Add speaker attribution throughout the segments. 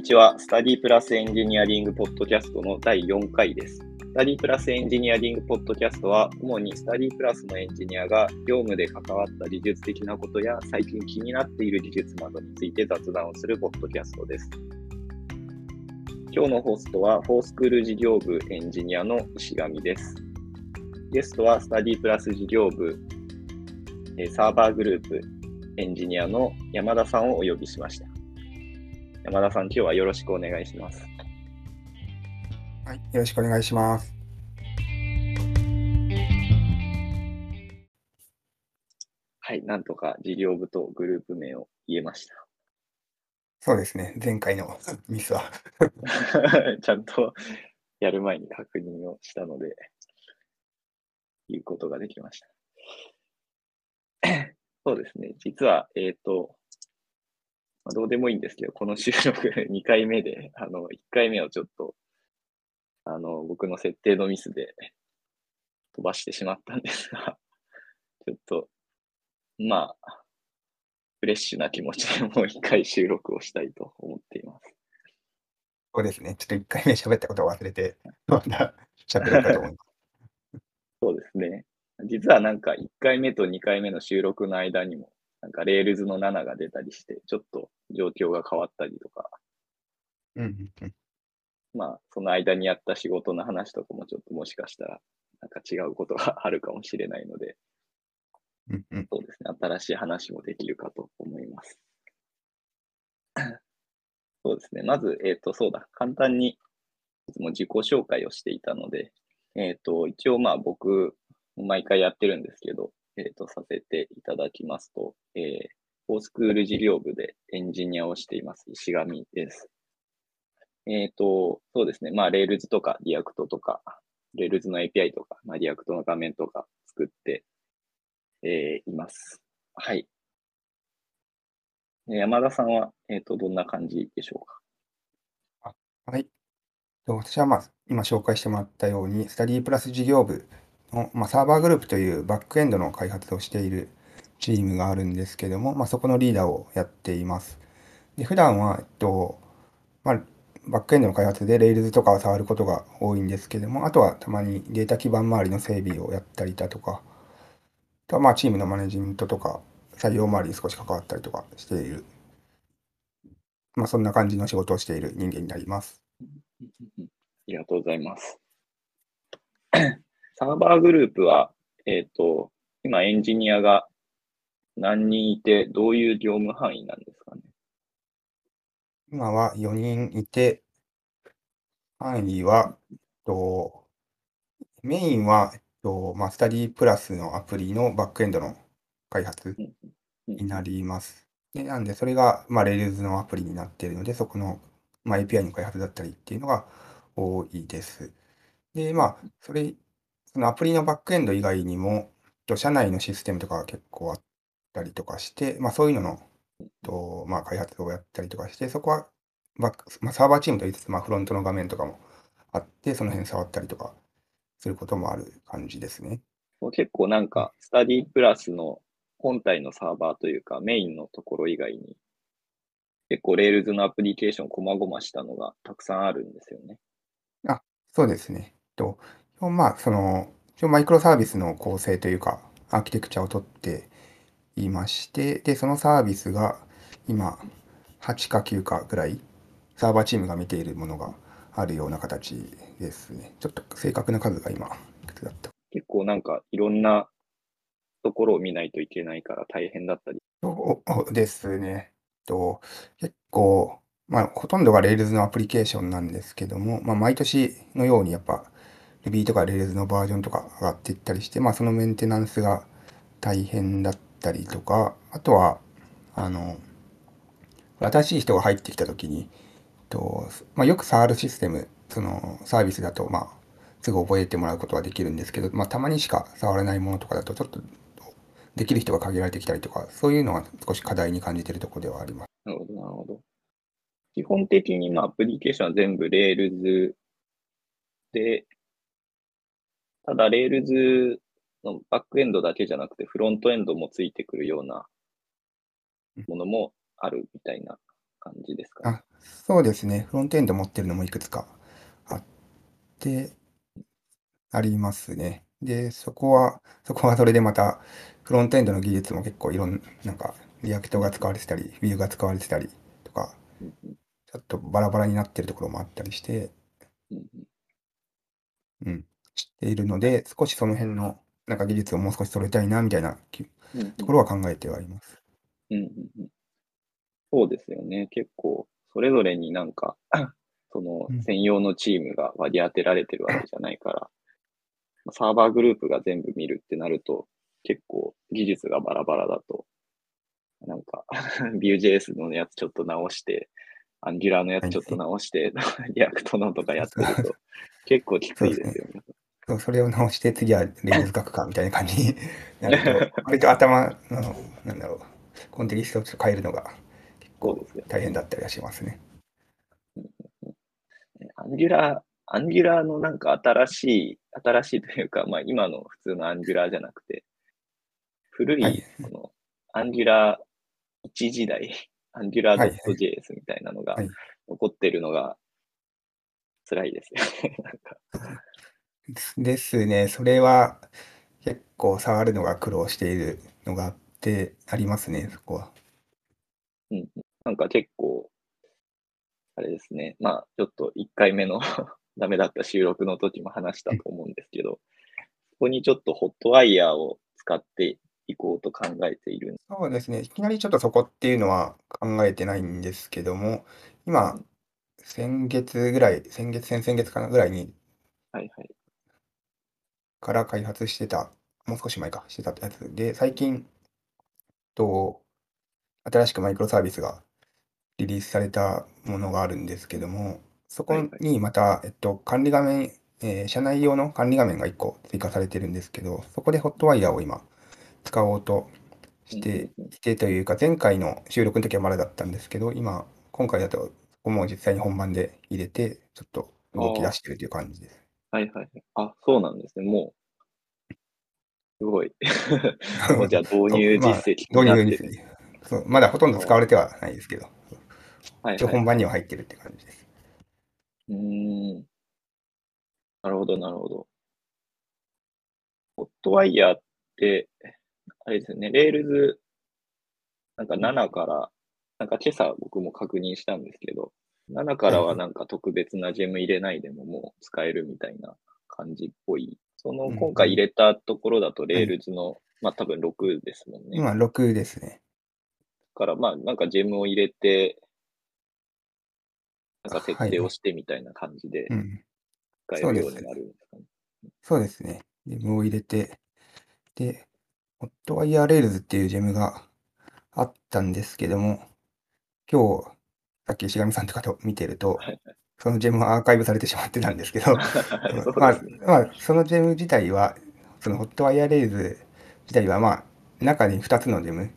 Speaker 1: にちは。 Studyplusエンジニアリングポッドキャストの第4回です。 Studyplusエンジニアリングポッドキャストは、主に Studyplusのエンジニアが業務で関わった技術的なことや最近気になっている技術などについて雑談をするポッドキャストです。今日のホストは、 for School事業部エンジニアの石上です。ゲストは、 Studyplus事業部サーバーグループエンジニアの山田さんをお呼びしました。山田さん、今日はよろしくお願いします。
Speaker 2: はい、よろしくお願いします。
Speaker 1: はい、なんとか事業部とグループ名を言えました。
Speaker 2: そうですね、前回のミスは。
Speaker 1: ちゃんとやる前に確認をしたので、言うことができました。そうですね、実は、えっ、ー、と、まあ、どうでもいいんですけど、この収録 2回目で、あの、1回目をちょっと、あの、僕の設定のミスで飛ばしてしまったんですが、ちょっと、まあ、フレッシュな気持ちでもう1回収録をしたいと思っています。
Speaker 2: そうですね。ちょっと1回目喋ったことを忘れて、また喋るかと思います。
Speaker 1: そうですね。実はなんか1回目と2回目の収録の間にも、なんか Rails の7が出たりして、ちょっと状況が変わったりとか、
Speaker 2: うん
Speaker 1: まあ、その間にやった仕事の話とかもちょっともしかしたら、なんか違うことが あるかもしれないので、
Speaker 2: うんうん、
Speaker 1: そうですね、新しい話もできるかと思います。そうですね、まず、えっ、ー、と、そうだ、簡単にいつも自己紹介をしていたので、えっ、ー、と、一応まあ僕、毎回やってるんですけど、えっ、ー、と、させていただきますと、えー、 for School事業部でエンジニアをしています、石上です。えっ、ー、と、そうですね。まあ、 Rails とか、 React とか、 Rails の API とか、まあ、 React の画面とか作って、えー、います。はい。山田さんは、えっ、ー、と、どんな感じでしょう
Speaker 2: か？はい。私は、まあ、今紹介してもらったように、スタディプラス事業部の、まあ、サーバーグループというバックエンドの開発をしているチームがあるんですけども、まあ、そこのリーダーをやっています。で普段は、えっとまあ、バックエンドの開発で Rails とかを触ることが多いんですけども、あとはたまにデータ基盤周りの整備をやったりだとか、あとはまあチームのマネジメントとか採用周りに少し関わったりとかしている、まあ、そんな感じの仕事をしている人間になります。
Speaker 1: ありがとうございます。サーバーグループは、えっ、ー、と、今エンジニアが何人いて、どういう業務範囲なんですかね？
Speaker 2: 今は4人いて、範囲は、えっと、メインは、えっと、まあ、スタディプラスのアプリのバックエンドの開発になります。でなんで、それが、まあ、Rails のアプリになっているので、そこの、まあ、API の開発だったりっていうのが多いです。で、まあ、それそのアプリのバックエンド以外にも、と社内のシステムとかが結構あったりとかして、まあ、そういうのの、とまあ、開発をやったりとかして、そこはバック、まあ、サーバーチームと言いつつ、まあ、フロントの画面とかもあって、その辺触ったりとかすることもある感じですね。
Speaker 1: 結構なんか、スタディプラスの本体のサーバーというか、メインのところ以外に、結構 Rails のアプリケーションをこまごましたのがたくさんあるんですよね。
Speaker 2: あ、そうですね。とまあ、その、一応マイクロサービスの構成というか、アーキテクチャを取っていまして、で、そのサービスが今、8か9かぐらい、サーバーチームが見ているものがあるような形ですね。ちょっと正確な数が今、だった。
Speaker 1: 結構なんか、いろんなところを見ないといけないから大変だったり。
Speaker 2: そうですね。と結構、まあ、ほとんどが Rails のアプリケーションなんですけども、まあ、毎年のようにやっぱ Ruby とか Rails のバージョンとか上がっていったりして、まあ、そのメンテナンスが大変だったりとか、あとは、あの、新しい人が入ってきた時に、とまあ、よく触るシステム、そのサービスだと、まあ、すぐ覚えてもらうことはできるんですけど、まあ、たまにしか触れないものとかだと、ちょっとできる人が限られてきたりとか、そういうのが少し課題に感じているところではあります。
Speaker 1: なるほど、なるほど。基本的に、まあ、アプリケーションは全部 Rails でただ、Rails のバックエンドだけじゃなくて、フロントエンドもついてくるようなものもあるみたいな感じですかね。
Speaker 2: あ、そうですね。フロントエンド持ってるのもいくつかあって、ありますね。で、そこは、そこはそれでまた、フロントエンドの技術も結構いろん、なんか、 React が使われてたり、 Vue が使われてたりとか、ちょっとバラバラになってるところもあったりして、
Speaker 1: うんうん
Speaker 2: うん、しているので、少しその辺の、なんか技術をもう少し揃えたいな、みたいなき
Speaker 1: うんうん
Speaker 2: ところは考えてはいます。
Speaker 1: うんうんうんそうですよね。結構、それぞれになんか、その
Speaker 2: うん
Speaker 1: 専用のチームが割り当てられてるわけじゃないから、サーバーグループが全部見るってなると、結構技術がバラバラだと、なんか、Vue.js のやつちょっと直して、Angular のやつちょっと直して、 React のとかやってると、結構きついですよね。
Speaker 2: そうそれを直して、次は Rails 書くか、みたいな感じに なると、割と頭の、なんだろう、コンテキストをちょっと変えるのが結構。大変だったりはしますね。
Speaker 1: Angular、Angular のなんか新しい、新しいというか、まあ今の普通の Angular じゃなくて、古い、
Speaker 2: はい
Speaker 1: このアンギュラー1時代、アンギュラー
Speaker 2: はい
Speaker 1: .js みたいなのが
Speaker 2: はい
Speaker 1: 残ってるのが辛いですよね。なんか
Speaker 2: ですね、それは結構触るのが苦労しているのがあって、ありますね、そこは。
Speaker 1: うんうんなんか結構、あれですね。まあちょっと1回目の ダメだった収録の時も話したと思うんですけど、そこにちょっとホットワイヤーを使っていこうと考えているん
Speaker 2: そうですね、いきなりちょっとそこっていうのは考えてないんですけども、今、先月ぐらい、先月、先々月かなぐらいに
Speaker 1: はいはい。
Speaker 2: から開発してた、もう少し前か、してたやつ。で、最近、と、新しくマイクロサービスがリリースされたものがあるんですけども、そこ
Speaker 1: はいはい。
Speaker 2: にまた、えっと、管理画面、えー社内用の管理画面が1個追加されてるんですけど、そこで HotWire を今、使おうとして
Speaker 1: うんうんうん。
Speaker 2: いてというか、前回の収録の時はまだだったんですけど、今、今回だと、そこも実際に本番で入れて、ちょっと動き出してるという感じです。
Speaker 1: はいはいはい。あ、そうなんですね。もう、すごい。もうじゃあ導入実績
Speaker 2: まあ
Speaker 1: になってる。
Speaker 2: 導入ですね。そうまだほとんど使われてはないですけど、
Speaker 1: はい
Speaker 2: 一応本番には入ってるって感じです。
Speaker 1: うーん。なるほど、なるほど。ホットワイヤーって、あれですよね、 Rails、なんか7から、なんか今朝僕も確認したんですけど、7からはなんか特別な gem 入れないでももう使えるみたいな感じっぽい。その
Speaker 2: うん
Speaker 1: 今回入れたところだと Rails の、まあ多分6ですもんね。
Speaker 2: 今、6ですね。
Speaker 1: から、まあ、なんかジェムを入れて、なんか設
Speaker 2: はい
Speaker 1: 定をしてみたいな感じで
Speaker 2: うん。
Speaker 1: 使え
Speaker 2: そうです
Speaker 1: るようになるんですかね。
Speaker 2: そうですね。ジェムを入れて、で、HotWire Rails っていうジェムがあったんですけども、今日、さっき石上さんとかと見てると、
Speaker 1: はい
Speaker 2: そのジェムはアーカイブされてしまってたんですけど、まあまあ、その gem 自体は、その Hotwire Rails 自体は、まあ、中に2つの gem、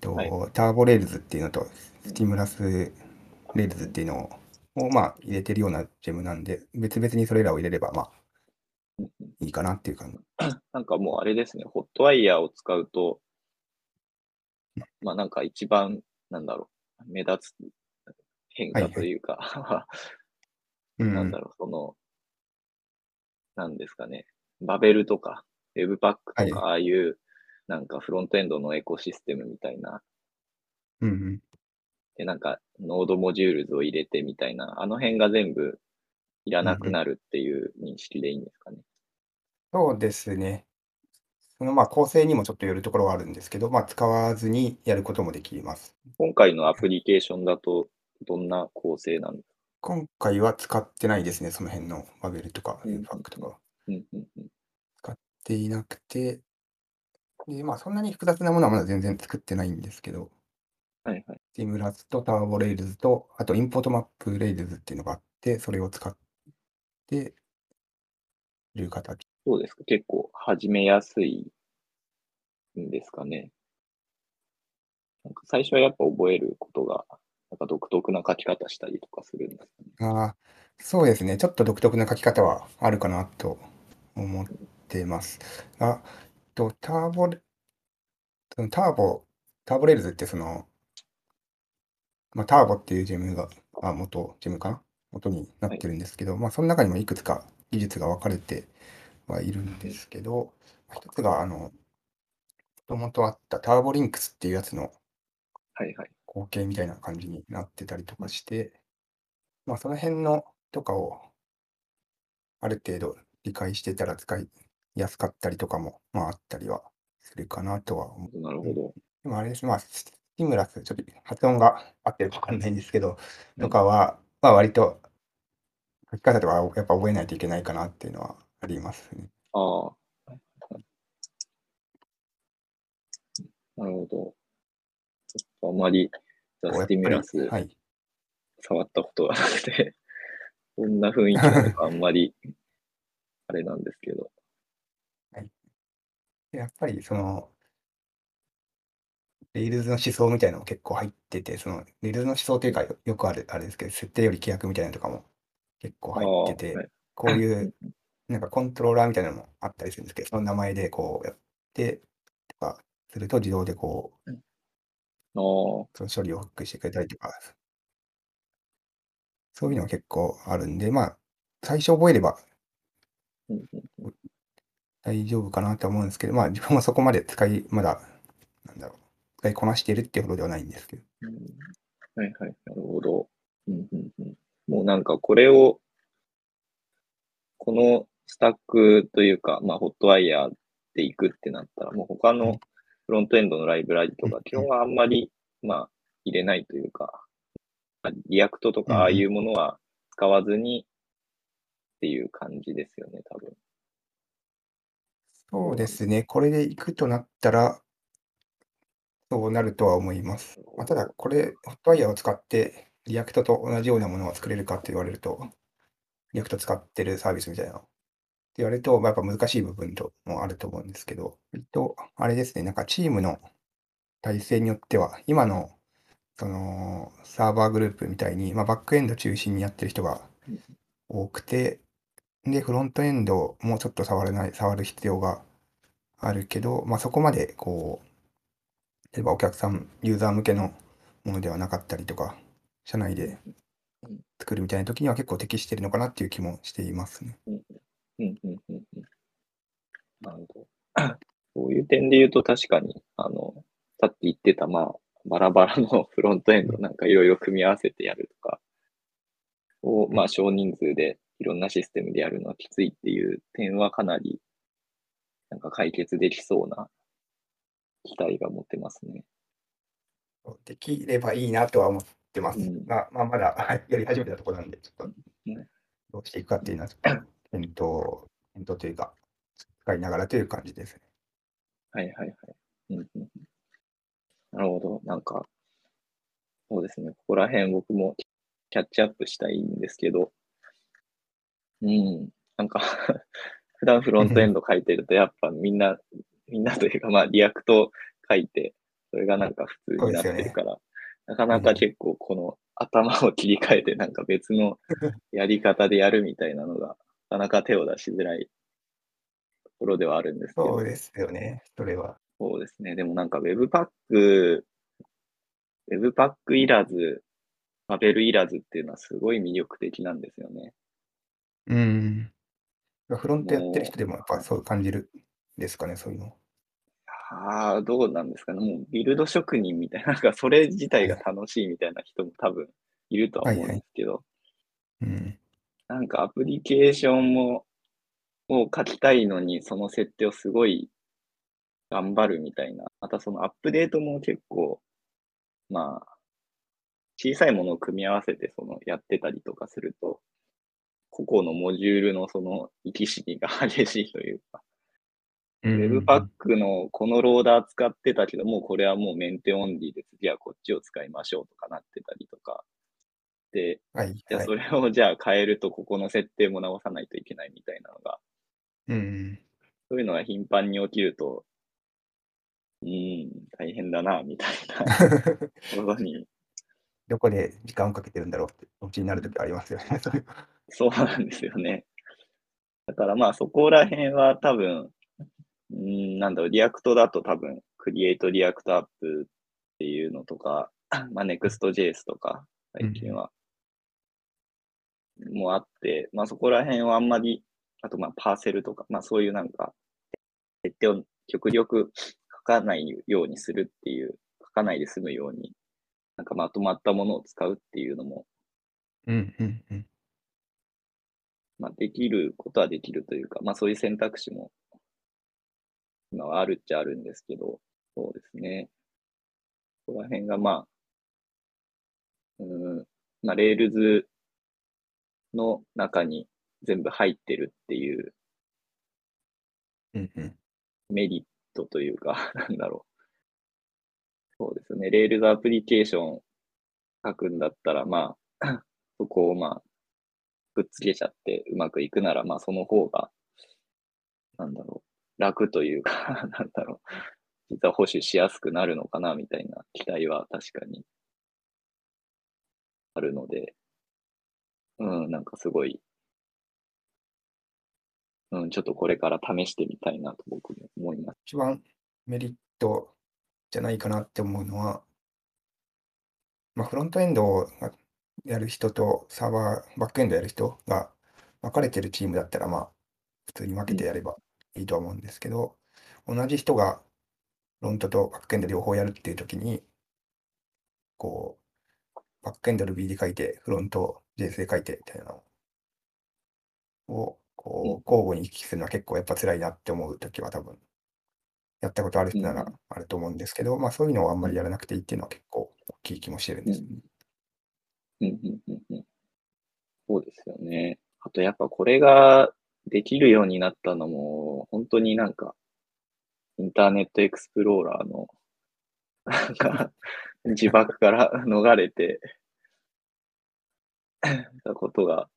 Speaker 2: と
Speaker 1: はい。
Speaker 2: Turbo Rails っていうのと、 Stimulus Rails っていうのを、まあ、入れてるような gem なんで、別々にそれらを入れれば、まあ、いいかなっていう感じ。
Speaker 1: なんかもうあれですね、ホットワイヤーを使うと、まあなんか一番、なんだろう、目立つ変化というか、
Speaker 2: うん、
Speaker 1: なんだろう、その、なんですかね、バベルとか、 webpack とか、ああいう、なんかフロントエンドのエコシステムみたいな、
Speaker 2: うんうん。
Speaker 1: で、なんか、 node modules を入れてみたいな、あの辺が全部いらなくなるっていう認識でいいんですかね。
Speaker 2: そうですね。そのまあ構成にもちょっとよるところはあるんですけど、まあ、使わずにやることもできます。
Speaker 1: 今回のアプリケーションだと、どんな構成なんですか？
Speaker 2: 今回は使ってないですね、その辺のバベルとか、
Speaker 1: うん
Speaker 2: ファックとかは
Speaker 1: うんうんうん。
Speaker 2: 使っていなくて、で、まあ、そんなに複雑なものはまだ全然作ってないんですけど、
Speaker 1: はいはい。
Speaker 2: Stimulus と Turbo Rails と、あと Importmap Rails っていうのがあって、それを使っている形。
Speaker 1: そうですか。結構始めやすいんですかね。なんか最初はやっぱ覚えることが、なんか独特な書き方したりとかするんですかね。
Speaker 2: ああ、そうですね。ちょっと独特な書き方はあるかなと思ってます。が、とターボレ、そのターボ、ターボレールズってその、まあ、ターボっていうジェムが、あ元、ジェムかな？元になってるんですけど、まあ、その中にもいくつか技術が分かれてはいるんですけど、一つが、あの、もともとあったターボリンクスっていうやつの
Speaker 1: はいはい。
Speaker 2: 後継みたいな感じになってたりとかして、まあ、その辺のとかをある程度理解してたら使いやすかったりとかも、まあ、あったりはするかなとは思う。
Speaker 1: なるほど。
Speaker 2: でもあれです、まあ、スティムラス、ちょっと発音が合ってるかわかんないんですけど、とかは、まあ、割と書き方とかやっぱ覚えないといけないかなっていうのはありますね。
Speaker 1: ああ。なるほど。あまり、じゃあ
Speaker 2: こう
Speaker 1: スティミュラス。触ったことがなくて、どんな雰囲気なのかあんまり、あれなんですけど。
Speaker 2: やっぱりその、レイルズの思想みたいなのも結構入ってて、そのレイルズの思想というかよよくあるあれですけど、設定より規約みたいなのとかも結構入ってて、
Speaker 1: はい
Speaker 2: こういうなんかコントローラーみたいなのもあったりするんですけど、その名前でこうやってとかすると自動でこう、
Speaker 1: ああ、
Speaker 2: その処理をフックしてくれたりとか、そういうのが結構あるんで、まあ、最初覚えれば
Speaker 1: うんうん。
Speaker 2: 大丈夫かなと思うんですけど、まあ自分もそこまで使い、まだ、なんだろう、使いこなしているっていうほどではないんですけど。
Speaker 1: うん。はいはい、なるほど。うんうんうん、もうなんかこれを、このスタックというか、まあ、ホットワイヤーでいくってなったら、もう他
Speaker 2: うん。
Speaker 1: のフロントエンドのライブラリと
Speaker 2: うん、
Speaker 1: か基本はあんまり、まあ、入れないというか、まあ React と
Speaker 2: うん
Speaker 1: かああいうものは使わずにっていう感じですよね、多分。
Speaker 2: そうですね、これでいくとなったら、そうなるとは思います。まあ、ただ、これ、ホットワイヤーを使って、 React と同じようなものを作れるかって言われると、 React 使ってるサービスみたいな言われると、まあ、やっぱ難しい部分ともあると思うんですけど、割と、あれですね、なんかチームの体制によっては、今の、その、サーバーグループみたいに、まあ、バックエンド中心にやってる人が多くて、で、フロントエンドをもうちょっと触れない、触る必要があるけど、まあ、そこまで、こう、例えばお客さん、ユーザー向けのものではなかったりとか、社内で作るみたいな時には結構適してるのかなっていう気もしていますね。
Speaker 1: うんうんうんうん。なるほど。そういう点で言うと確かに、あの、さっき言ってた、まあ、バラバラの フロントエンドなんかいろいろ組み合わせてやるとか、を、まあ、少人数でいろんなシステムでやるのはきついっていう点はかなり、なんか解決できそうな期待が持てますね。
Speaker 2: できればいいなとは思ってます。
Speaker 1: うん
Speaker 2: まあ、まあ、まだはいやり始めたところなんで、ちょっと
Speaker 1: ね
Speaker 2: どうしていくかっていうのは、ちょっと検討、検討というか、使いながらという感じですね。
Speaker 1: はいはいはい。うんうんうんなるほど。なんか、そうですね。ここら辺僕もキャッチアップしたいんですけど、うん。なんか、普段フロントエンド書いてると、やっぱみんな、みんなというか、まあ、 React 書いて、それがなんか普通になってるから、なかなか結構この頭を切り替えて、なんか別のやり方でやるみたいなのが、なかなか手を出しづらいところではあるんですけど、
Speaker 2: そうですよね、それは。
Speaker 1: そうですね。でもなんか Webpack、Webpack いらず、ラベルいらずっていうのはすごい魅力的なんですよね。
Speaker 2: うん。フロントやってる人でもやっぱそう感じるんですかね、そういうの。
Speaker 1: ああ、どうなんですかね。もうビルド職人みたいな、なんかそれ自体が楽しいみたいな人も多分いるとは思うんですけど、
Speaker 2: うん。
Speaker 1: なんかアプリケーションも、を書きたいのに、その設定をすごい頑張るみたいな。またそのアップデートも結構、まあ、小さいものを組み合わせてそのやってたりとかすると、個々のモジュールのその行き死にが激しいというか、
Speaker 2: うん
Speaker 1: Webpack のこのローダー使ってたけど、もうこれはもうメンテオンリーで次はこっちを使いましょうとかなってたりとか。で、
Speaker 2: はい、
Speaker 1: じゃあ
Speaker 2: はい
Speaker 1: それをじゃあ変えるとここの設定も直さないといけないみたいなのが、
Speaker 2: うん。
Speaker 1: そういうのが頻繁に起きると、うーん、大変だな、みたいなところに、
Speaker 2: どこで時間をかけてるんだろうって気持ちになるときありますよね。そう
Speaker 1: なんですよね。だからまあそこら辺は多分、うーん、なんだろう、 React だと多分、 Create React App っていうのとかまあ、Next.js とか、最近は、もあって、まあそこら辺はあんまり、あとまあ Parcel とか、まあそういうなんか、設定を極力書かないようにするっていう、書かないで済むように、なんかまとまったものを使うっていうのも、
Speaker 2: うんうんうん。
Speaker 1: まあできることはできるというか、まあそういう選択肢も、今はあるっちゃあるんですけど、そうですね。ここら辺がまあ、うん、まあ、 Rails の中に全部入ってるっていう。メリットというか、なんだろう。そうですね。レールズアプリケーション書くんだったら、まあ、そこをまあ、くっつけちゃってうまくいくなら、まあその方が、なんだろう、楽というか、なんだろう、実は保守しやすくなるのかな、みたいな期待は確かにあるので、うん、なんかすごい、うん、ちょっとこれから試してみたいなと僕も思います。
Speaker 2: 一番メリットじゃないかなって思うのは、まあ、フロントエンドをやる人とサーバー、バックエンドやる人が分かれてるチームだったら、まあ、普通に分けてやればいいと思うんですけど、同じ人がフロントとバックエンド両方やるっていう時に、こう、バックエンド Ruby で書いて、フロント JS で書いてみたいなのを、こう、交互に行き来するのは結構やっぱ辛いなって思う時は多分、やったことある人なら
Speaker 1: うん
Speaker 2: あると思うんですけど、まあそういうのをあんまりやらなくていいっていうのは結構大きい気もしてるんです。
Speaker 1: うんうんうんうんそうですよね。あとやっぱこれができるようになったのも、本当になんか、インターネットエクスプローラーの、なんか、自爆から逃れて、たことが、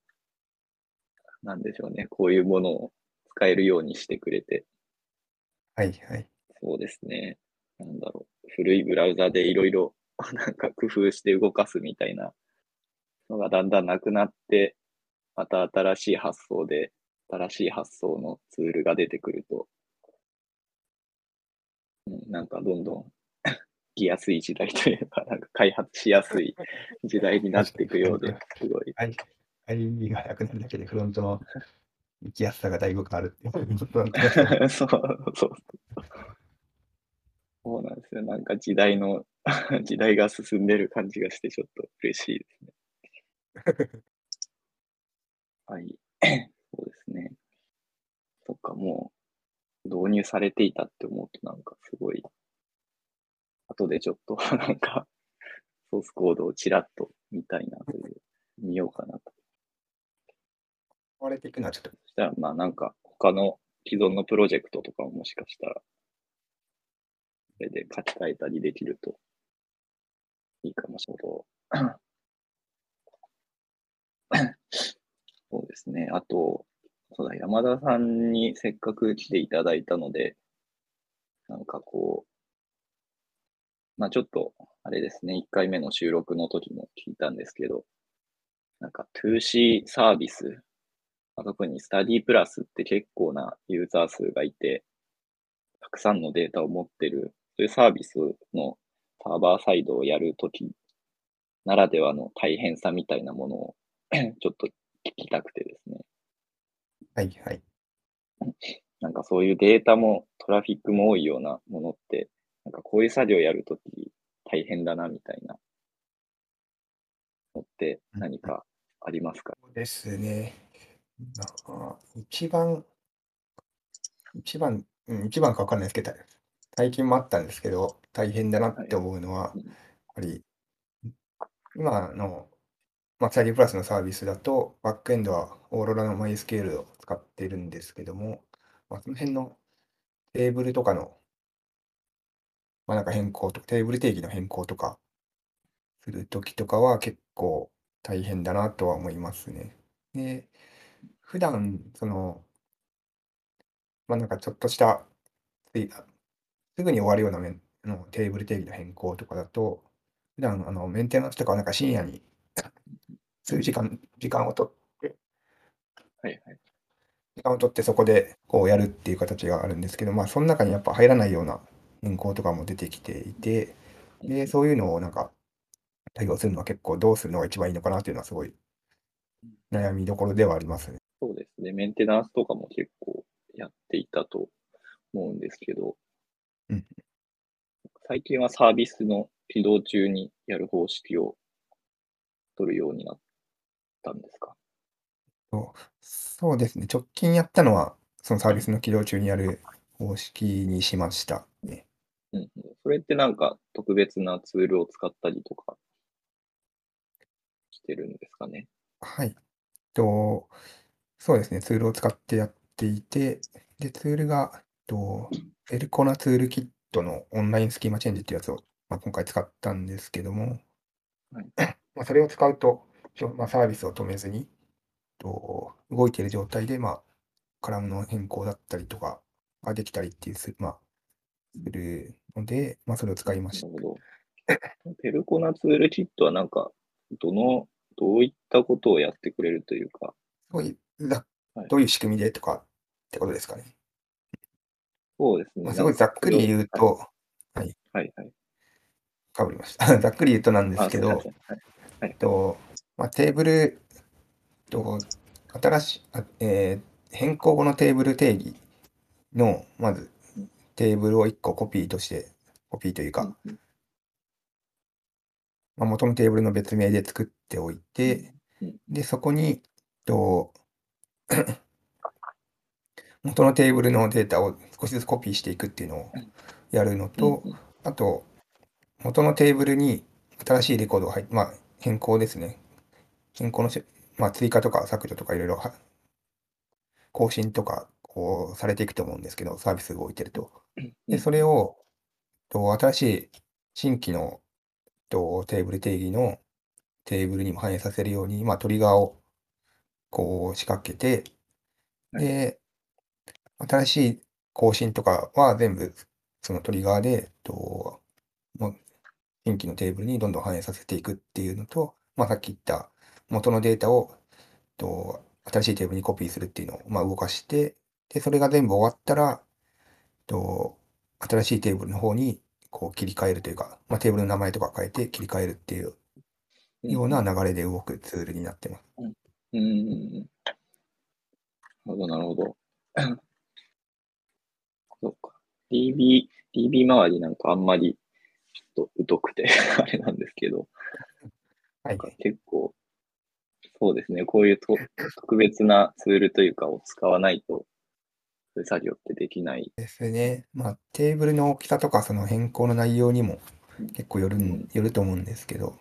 Speaker 1: なんでしょうね。こういうものを使えるようにしてくれて、
Speaker 2: はいはい。
Speaker 1: そうですね。なんだろう。古いブラウザでいろいろ、なんか工夫して動かすみたいなのがだんだんなくなって、また新しい発想で、新しい発想のツールが出てくると、うん、なんかどんどん来やすい時代というか、なんか開発しやすい 時代になっていくようで、すごい。
Speaker 2: はい。はいがなくなるだけでフロントの行きやすさがだいぶ変わるっていう。
Speaker 1: そう、そう。そうなんですよ。なんか時代の、時代が進んでる感じがして、ちょっと嬉しいですね。はい。そうですね。そっか、もう導入されていたって思うと、なんかすごい、後でちょっと、なんか、ソースコードをちらっと見たいなという、見ようかなと。
Speaker 2: 壊れていくのはちょっと
Speaker 1: そしたら、まあなんか、他の既存のプロジェクトとかももしかしたら、それで書き換えたりできるといいかもしれない。そうですね。あと、そうだ、山田さんにせっかく来ていただいたので、なんかこう、まあちょっと、あれですね、1回目の収録の時も聞いたんですけど、なんか 2C サービス、まあ特にスタディプラスって結構なユーザー数がいて、たくさんのデータを持ってる、そういうサービスのサーバーサイドをやるときならではの大変さみたいなものを ちょっと聞きたくてですね。
Speaker 2: はいはい。
Speaker 1: なんかそういうデータもトラフィックも多いようなものって、なんかこういう作業やるとき大変だなみたいなのって何かありますか？
Speaker 2: そうですね。なんか一番、一番、うん、一番かわかんないですけど、最近もあったんですけど、大変だなって思うのは、
Speaker 1: うん
Speaker 2: やっぱり、今の、まあ、スタディプラスのサービスだと、バックエンドはオーロラの MySQL を使ってるんですけども、まあ、その辺のテーブルとかの、まあ、なんか変更とか、テーブル定義の変更とかするときとかは結構大変だなとは思いますね。で、普段、その、まあ、なんかちょっとした、ついすぐに終わるようなメンあのテーブル定義の変更とかだと、普段あのメンテナンスとかはなんか深夜に 数時間、時間を取って、
Speaker 1: はいはい。
Speaker 2: 時間を取ってそこでこうやるっていう形があるんですけど、まあその中にやっぱ入らないような変更とかも出てきていて、で、そういうのをなんか対応するのは結構どうするのが一番いいのかなっていうのはすごい悩みどころではありますね。
Speaker 1: そうですね。メンテナンスとかも結構やっていたと思うんですけど、
Speaker 2: うん
Speaker 1: 最近はサービスの起動中にやる方式を取るようになったんですか？
Speaker 2: そうですね。直近やったのは、そのサービスの起動中にやる方式にしましたね。
Speaker 1: うんうん、それってなんか特別なツールを使ったりとかしてるんですかね？
Speaker 2: はい。と、そうですね。ツールを使ってやっていて、で、ツールが、と、エルコナツールキットのオンラインスキーマチェンジっていうやつを、まあ、今回使ったんですけども、
Speaker 1: はい
Speaker 2: まあそれを使うと、ちょまあ、サービスを止めずに、と動いている状態で、まあ、カラムの変更だったりとかができたりっていうす、まあ、するので、まあ、それを使いました。
Speaker 1: なるほど。ペルコナツールキットはなんか、どの、どういったことをやってくれるというか、
Speaker 2: どういうどういう仕組みでとかってことですかね。
Speaker 1: そうですね。
Speaker 2: まあ、すごいざっくり言うと、
Speaker 1: はいはい。
Speaker 2: かぶりました。ざっくり言うとなんです
Speaker 1: あ、
Speaker 2: けど
Speaker 1: すい。はい。
Speaker 2: えっと、まあ、テーブルと、新しい、あえー変更後のテーブル定義の、まず、テーブルを1個コピーとして、コピーというか、
Speaker 1: うん
Speaker 2: まあ、元のテーブルの別名で作っておいて、
Speaker 1: うん
Speaker 2: で、そこに、と 元のテーブルのデータを少しずつコピーしていくっていうのをやるのと、
Speaker 1: うん
Speaker 2: あと、元のテーブルに新しいレコードが入って、まあ、変更ですね。変更のし、まあ、追加とか削除とかいろいろは更新とかこうされていくと思うんですけど、サービスが置いてると。で、それを、と新しい新規のとテーブル定義のテーブルにも反映させるように、まあ、トリガーをこう仕掛けて、
Speaker 1: はい
Speaker 2: で、新しい更新とかは全部そのトリガーで、と新規のテーブルにどんどん反映させていくっていうのと、まあ、さっき言った元のデータをと新しいテーブルにコピーするっていうのを、まあ、動かして、で、それが全部終わったら、と新しいテーブルの方にこう切り替えるというか、まあ、テーブルの名前とか変えて切り替えるっていうような流れで動くツールになってます。
Speaker 1: うんうんうん。なるほど、なるほど。そうか。DB、DB 周りなんかあんまりちょっと疎くて あれなんですけど、
Speaker 2: はい。
Speaker 1: 結構、そうですね、こういうと特別なツールというかを使わないと、そういう作業ってできない。
Speaker 2: ですね。まあ、テーブルの大きさとかその変更の内容にも結構よるん、
Speaker 1: うん
Speaker 2: よると思うんですけど、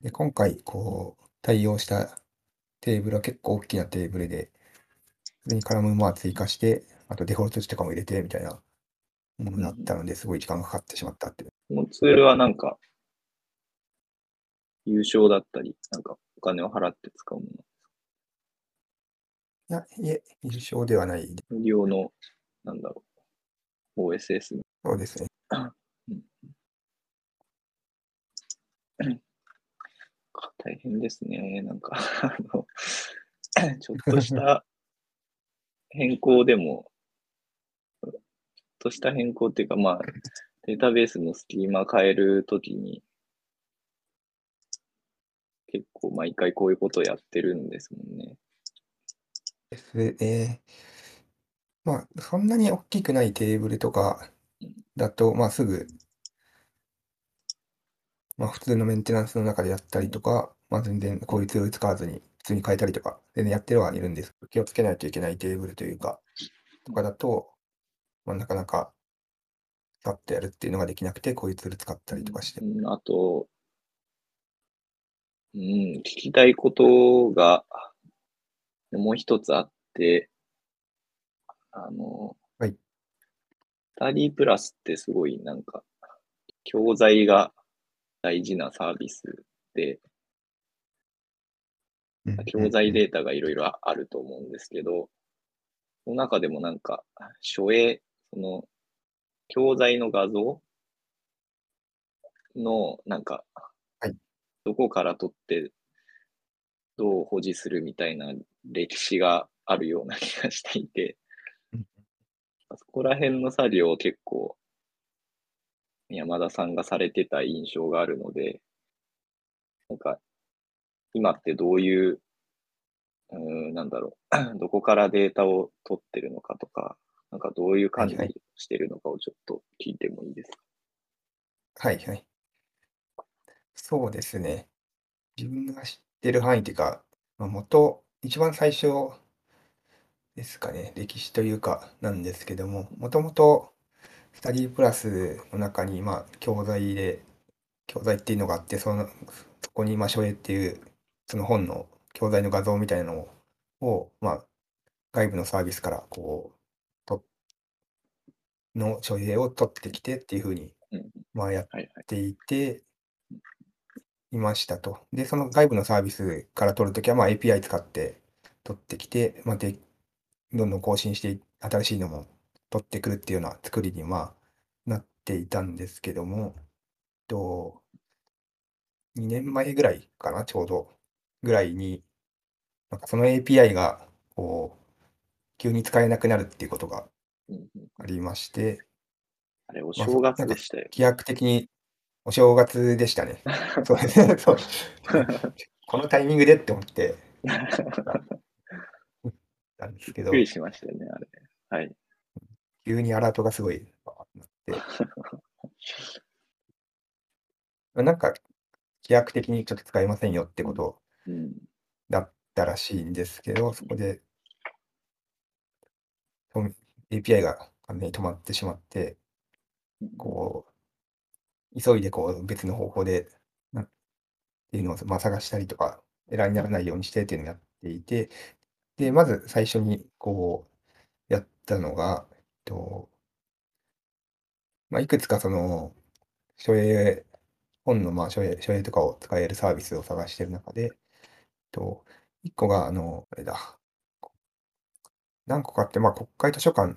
Speaker 2: で、今回、こう、対応したテーブルは結構大きなテーブルで、それにカラムまあ追加して、あとデフォルト値とかも入れてみたいなものだったので、すごい時間がかかってしまったっていう。
Speaker 1: このツールはなんか、優勝だったり、なんかお金を払って使うも
Speaker 2: いや、いえ、優勝ではない。
Speaker 1: の。無料の、なんだろう、OSS み
Speaker 2: そうですね。
Speaker 1: 大変ですね。なんか、あの、ちょっとした変更でも、ちょっとした変更っていうか、まあ、データベースのスキーマ変えるときに、結構毎回こういうことをやってるんですもんね。
Speaker 2: ですね。まあ、そんなに大きくないテーブルとかだと、まあ、すぐ、まあ、普通のメンテナンスの中でやったりとか、まあ、全然こういうツール使わずに普通に変えたりとか、全然やってるはいるんですけど、気をつけないといけないテーブルというか、とかだと、まあ、なかなか、使ってやるっていうのができなくて、こういうツール使ったりとかして。
Speaker 1: うん、あと、うん、聞きたいことがもう一つあって、あの、
Speaker 2: はい。
Speaker 1: スタディプラスってすごいなんか、教材が大事なサービスで、
Speaker 2: うん
Speaker 1: 教材データがいろいろあると思うんですけど、その中でもなんか、書影、その、教材の画像の、なんか、
Speaker 2: はい
Speaker 1: どこから取って、どう保持するみたいな歴史があるような気がしていて
Speaker 2: うん、
Speaker 1: そこら辺の作業を結構、山田さんがされてた印象があるので、なんか、今ってどういう、うーん、なんだろう、どこからデータを取ってるのかとか、なんかどういう感じ
Speaker 2: はいはい
Speaker 1: してるのかをちょっと聞いてもいいですか？
Speaker 2: はいはい。そうですね。自分が知ってる範囲というか、まあ、元、一番最初ですかね、歴史というかなんですけども、もともとスタディプラスの中に、まあ、教材で、教材っていうのがあって、その、そこに、まあ、書影っていう、その本の教材の画像みたいなのを、まあ、外部のサービスから、こう、と、の書影を取ってきてっていうふうに、
Speaker 1: うん。
Speaker 2: まあ、やっ。ていて、いましたと。で、その外部のサービスから取るときは、まあ、API 使って取ってきて、まあ、で、どんどん更新してい、新しいのも取ってくるっていうような作りに、まあ、なっていたんですけども、と、2年前ぐらいかな、ちょうど、ぐらいに、なんかその API が、こう、急に使えなくなるっていうことがありまして、
Speaker 1: あれ、お
Speaker 2: まあ、
Speaker 1: 正月でしたよ。
Speaker 2: 飛躍的にお正月でしたね。そうですね。そう。このタイミングでって思って たんですけど
Speaker 1: びっく、りしましたよね、あれ。はい。
Speaker 2: 急にアラートがすごいなって、なんか飛躍的にちょっと使えませんよってこと
Speaker 1: うん。
Speaker 2: だったらしいんですけど、そこで、と API が完全に止まってしまって、こう、急いでこう別の方法で、なっていうのを、まあ、探したりとか、エラーにならないようにしてっていうのをやっていて、で、まず最初にこう、やったのが、えっと、まあ、いくつかその、書影、本のまあ書影、書影とかを使えるサービスを探している中で、えっと、一個が、あの、あれだ、何個かって、まあ、国会図書館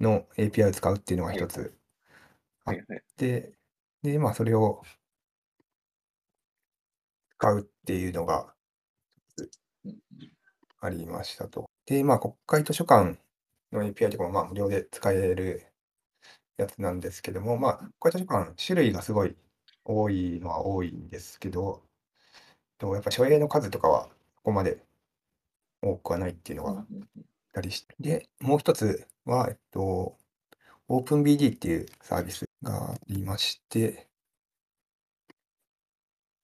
Speaker 2: の API を使うっていうのが一つあっ。て、で、まあ、それを使うっていうのが
Speaker 1: うん
Speaker 2: ありましたと。で、まあ、国会図書館の API とかもまあ無料で使えるやつなんですけども、まあ、国会図書館、種類がすごい多いのは多いんですけど、とやっぱ書影の数とかはそこまで多くはないっていうのがあったりして、で、もう一つは、えっと、OpenBD っていうサービスがありまして、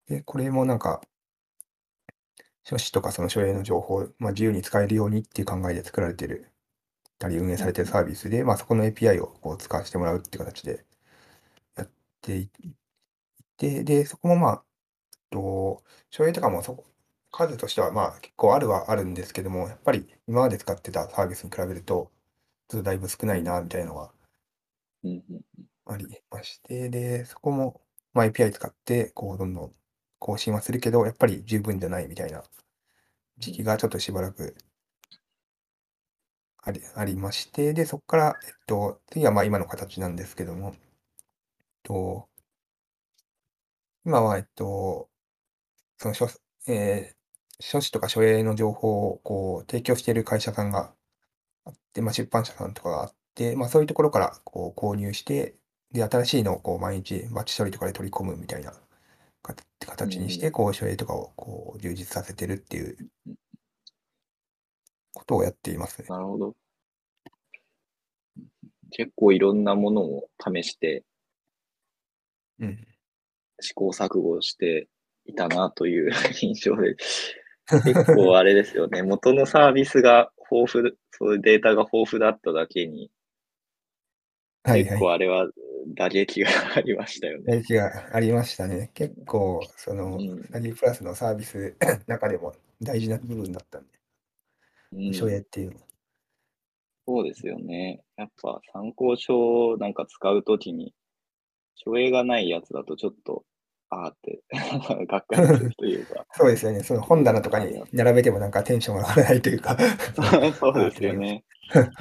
Speaker 2: で、これもなんか、書士とかその書影の情報を、まあ、自由に使えるようにっていう考えで作られてる、たり運営されてるサービスで、まあ、そこの API をこう使わせてもらうっていう形でやっていて、で、そこもまあ、と書影とかもそこ数としてはまあ結構あるはあるんですけども、やっぱり今まで使ってたサービスに比べると、ちょっとだいぶ少ないなみたいなのが
Speaker 1: うんうん
Speaker 2: ありまして、で、そこも、まあ、API 使って、こう、どんどん更新はするけど、やっぱり十分じゃないみたいな時期がちょっとしばらくありありまして、で、そこから、えっと、次はまあ今の形なんですけども、えっと、今は、えっと、その書、えー書士とか書影の情報をこう提供している会社さんがあって、まあ、出版社さんとかがあって、まあ、そういうところからこう購入して、で、新しいのをこう毎日バッチ処理とかで取り込むみたいなか形にして、
Speaker 1: うん
Speaker 2: こう書影とかをこう充実させてるっていうことをやっていますね。
Speaker 1: なるほど。結構いろんなものを試して
Speaker 2: うん。
Speaker 1: 試行錯誤していたなという 印象で、結構あれですよね、元のサービスが豊富、そういうデータが豊富だっただけに、結
Speaker 2: はいはい。
Speaker 1: 構あれは打撃がありましたよね。
Speaker 2: 打撃がありましたね。結構、その、
Speaker 1: うん
Speaker 2: スタディプラスのサービス 中でも大事な部分だったんで、
Speaker 1: うん
Speaker 2: 書影っていうのは。
Speaker 1: そうですよね。やっぱ参考書なんか使うときに、書影がないやつだとちょっと、あーって、がっかりするというか、
Speaker 2: そうですよね。その本棚とかに並べてもなんかテンションが上がらないというか。
Speaker 1: そうですよね。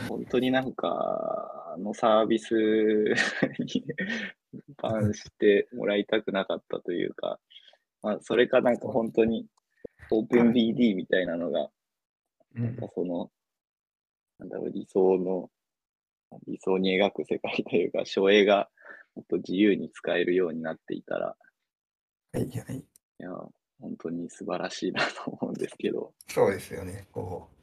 Speaker 1: 本当になんか、あのサービス にバンしてもらいたくなかったというか、まあ、それかなんか本当に OpenBD みたいなのが、
Speaker 2: うん
Speaker 1: なんかその、なんだろう、理想の、理想に描く世界というか、書影がもっと自由に使えるようになっていたら、
Speaker 2: はいはい。
Speaker 1: いや、本当に素晴らしいなと思うんですけど。
Speaker 2: そうですよね。こう、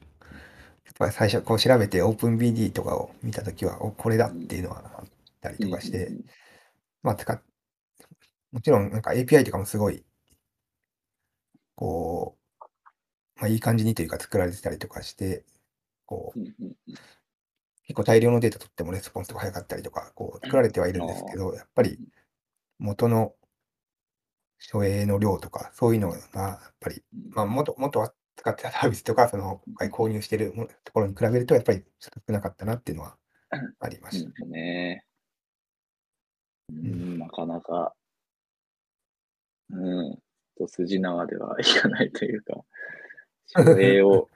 Speaker 2: やっぱ最初こう調べて OpenBD とかを見たときは、お、これだっていうのはあったりとかして、まあ、使っ、もちろんなんか API とかもすごい、こう、まあ、いい感じにというか作られてたりとかして、こう、結構大量のデータ取ってもレスポンスとか早かったりとか、こう作られてはいるんですけど、やっぱり元の書影の量とか、そういうのがやっぱり、まあ、元元は使ってたサービスとか、その今回購入してるものところに比べると、やっぱり少なかったなっていうのはありました。
Speaker 1: うんね。うん、なかなか、うん、一筋縄ではいかないというか、書影を、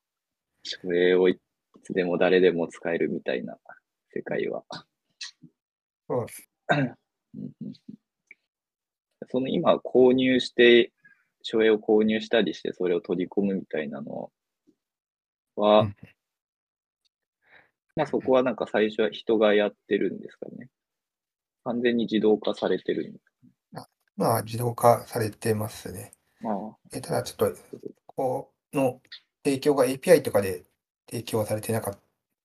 Speaker 1: 書影をいつでも誰でも使えるみたいな世界は。
Speaker 2: そうです。
Speaker 1: その今購入して、書影を購入したりして、それを取り込むみたいなのは、
Speaker 2: うん。
Speaker 1: まあそこはなんか最初は人がやってるんですかね。完全に自動化されてるんです
Speaker 2: まあ、自動化されてますね。
Speaker 1: まあ、
Speaker 2: えただちょっと、この提供が API とかで提供はされてなか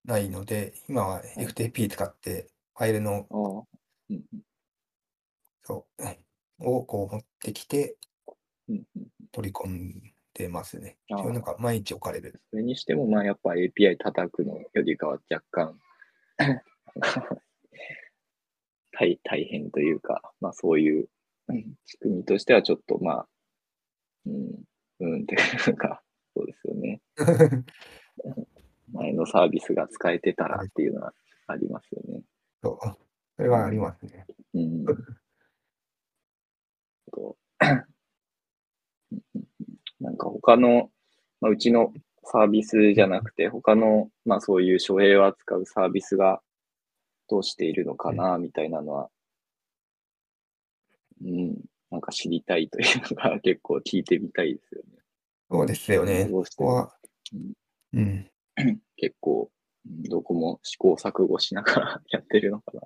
Speaker 2: ないので、今は FTP 使ってファイルの、
Speaker 1: うん
Speaker 2: そう、をこう持ってきて
Speaker 1: うん
Speaker 2: 取り込んでますね。
Speaker 1: ああ
Speaker 2: 一応なんか毎日置かれる。
Speaker 1: それにしても、まあやっぱ API 叩くのよりかは若干 大大変というか、まあそういううん仕組みとしてはちょっとまあ、うん、うんっていうか、そうですよね。前のサービスが使えてたらっていうのはありますよね。
Speaker 2: そう、それはありますね。
Speaker 1: うん。となんか他の、まあ、うちのサービスじゃなくて、他の、まあそういう書影を扱うサービスがどうしているのかな、みたいなのは、うん、なんか知りたいというのが 結構聞いてみたいですよね。
Speaker 2: そうですよね。
Speaker 1: どうして？
Speaker 2: ここは
Speaker 1: うん、
Speaker 2: うん。
Speaker 1: 結構、うんどこも試行錯誤しながら やってるのかな。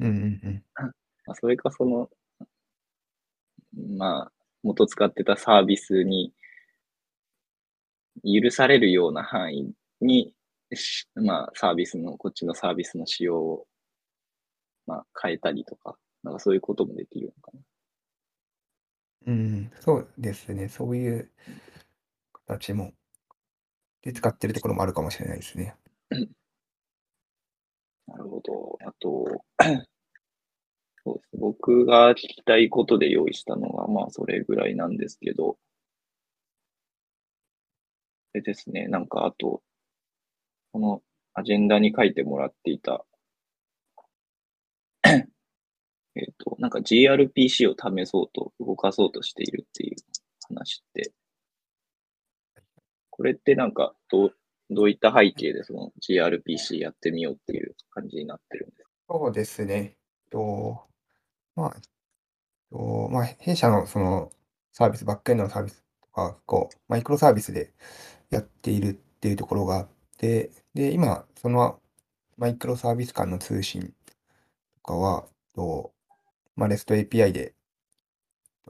Speaker 2: うんうんうん。
Speaker 1: まあ、それかその、まあ、元使ってたサービスに許されるような範囲に、しまあ、サービスの、こっちのサービスの仕様を、まあ、変えたりとか、なんかそういうこともできるのかな。
Speaker 2: うん、そうですね。そういう形も、で使ってるところもあるかもしれないですね。
Speaker 1: なるほど。あと、そうです。僕が聞きたいことで用意したのが、まあ、それぐらいなんですけど、でですね、なんか、あと、このアジェンダに書いてもらっていた、えっと、なんか gRPC を試そうと、動かそうとしているっていう話って、これってなんか、どう、どういった背景でその gRPC やってみようっていう感じになってるんですか？
Speaker 2: そうですね。と、まあ、とまあ、弊社のそのサービス、バックエンドのサービスとか、こう、マイクロサービスでやっているっていうところがあって、で、今、そのマイクロサービス間の通信とかは、とまあ、REST API で、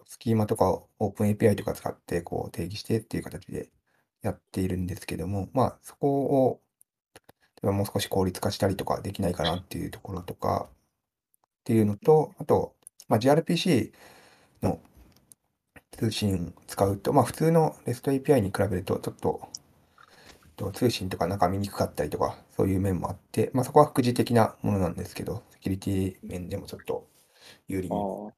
Speaker 2: スキーマとかを OpenAPI とか使ってこう定義してっていう形でやっているんですけども、まあ、そこを、例えばもう少し効率化したりとかできないかなっていうところとか、っていうのと、あと、まあ、gRPC の通信を使うと、まあ、普通の REST API に比べると、ちょっと、えっと通信とかなんか見にくかったりとか、そういう面もあって、まあ、そこは副次的なものなんですけど、セキュリティ面でもちょっと有利に
Speaker 1: あ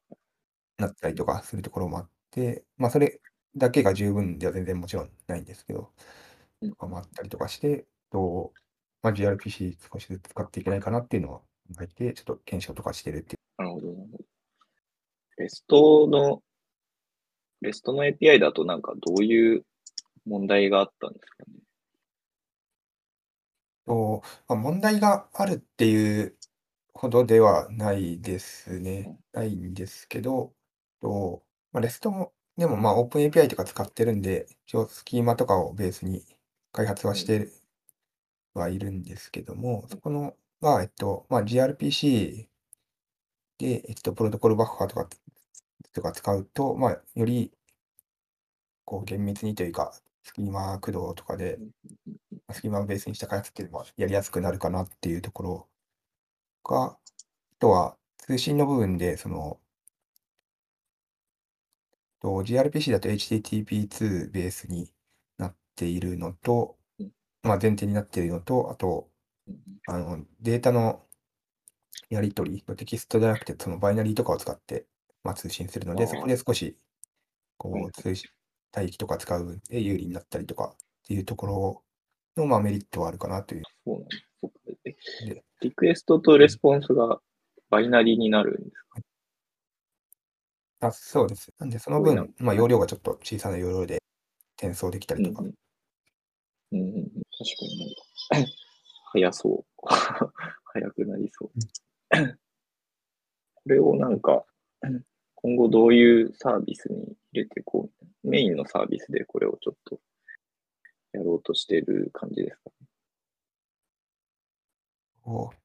Speaker 2: なったりとかするところもあって、まあ、それだけが十分では全然もちろんないんですけど、
Speaker 1: うん。
Speaker 2: とかもあったりとかして、とまあ、gRPC 少しずつ使っていけないかなっていうのを考えて、ちょっと検証とかしてるってい
Speaker 1: あ、なるほど、なるほど。レストの、レストの API だとなんかどういう問題があったんですかね？
Speaker 2: うと、まあ、問題があるっていうほどではないですね。ないんですけど、とまあ、レストも、でもまあ OpenAPI とか使ってるんで、一応スキーマとかをベースに開発はしてはいるんですけども、そこのが、えっと、まあ、gRPC で、えっと、プロトコルバッファーとかとか使うと、まあ、よりこう厳密にというか、スキーマ駆動とかで、スキーマをベースにした開発っていうのはやりやすくなるかなっていうところが、あとは通信の部分で、その、と gRPC だと HTTP2 ベースになっているのと、まあ、前提になっているのと、あと、あのデータのやり取り、テキストじゃなくて、そのバイナリーとかを使って、まあ、通信するので、そこで少しこ
Speaker 1: はい。う
Speaker 2: 通信帯域とか使う上で有利になったりとかっていうところの、まあ、メリットはあるかなという。
Speaker 1: そうなんです。
Speaker 2: で
Speaker 1: リクエストとレスポンスがバイナリーになるんですか？
Speaker 2: あそうです。なんで、その分、まあ、容量がちょっと小さな容量で転送できたりとか、
Speaker 1: うんうん。確かに早そう。早くなりそう。これをなんか、今後どういうサービスに入れてこう、メインのサービスでこれをちょっとやろうとしてる感じですか？
Speaker 2: そう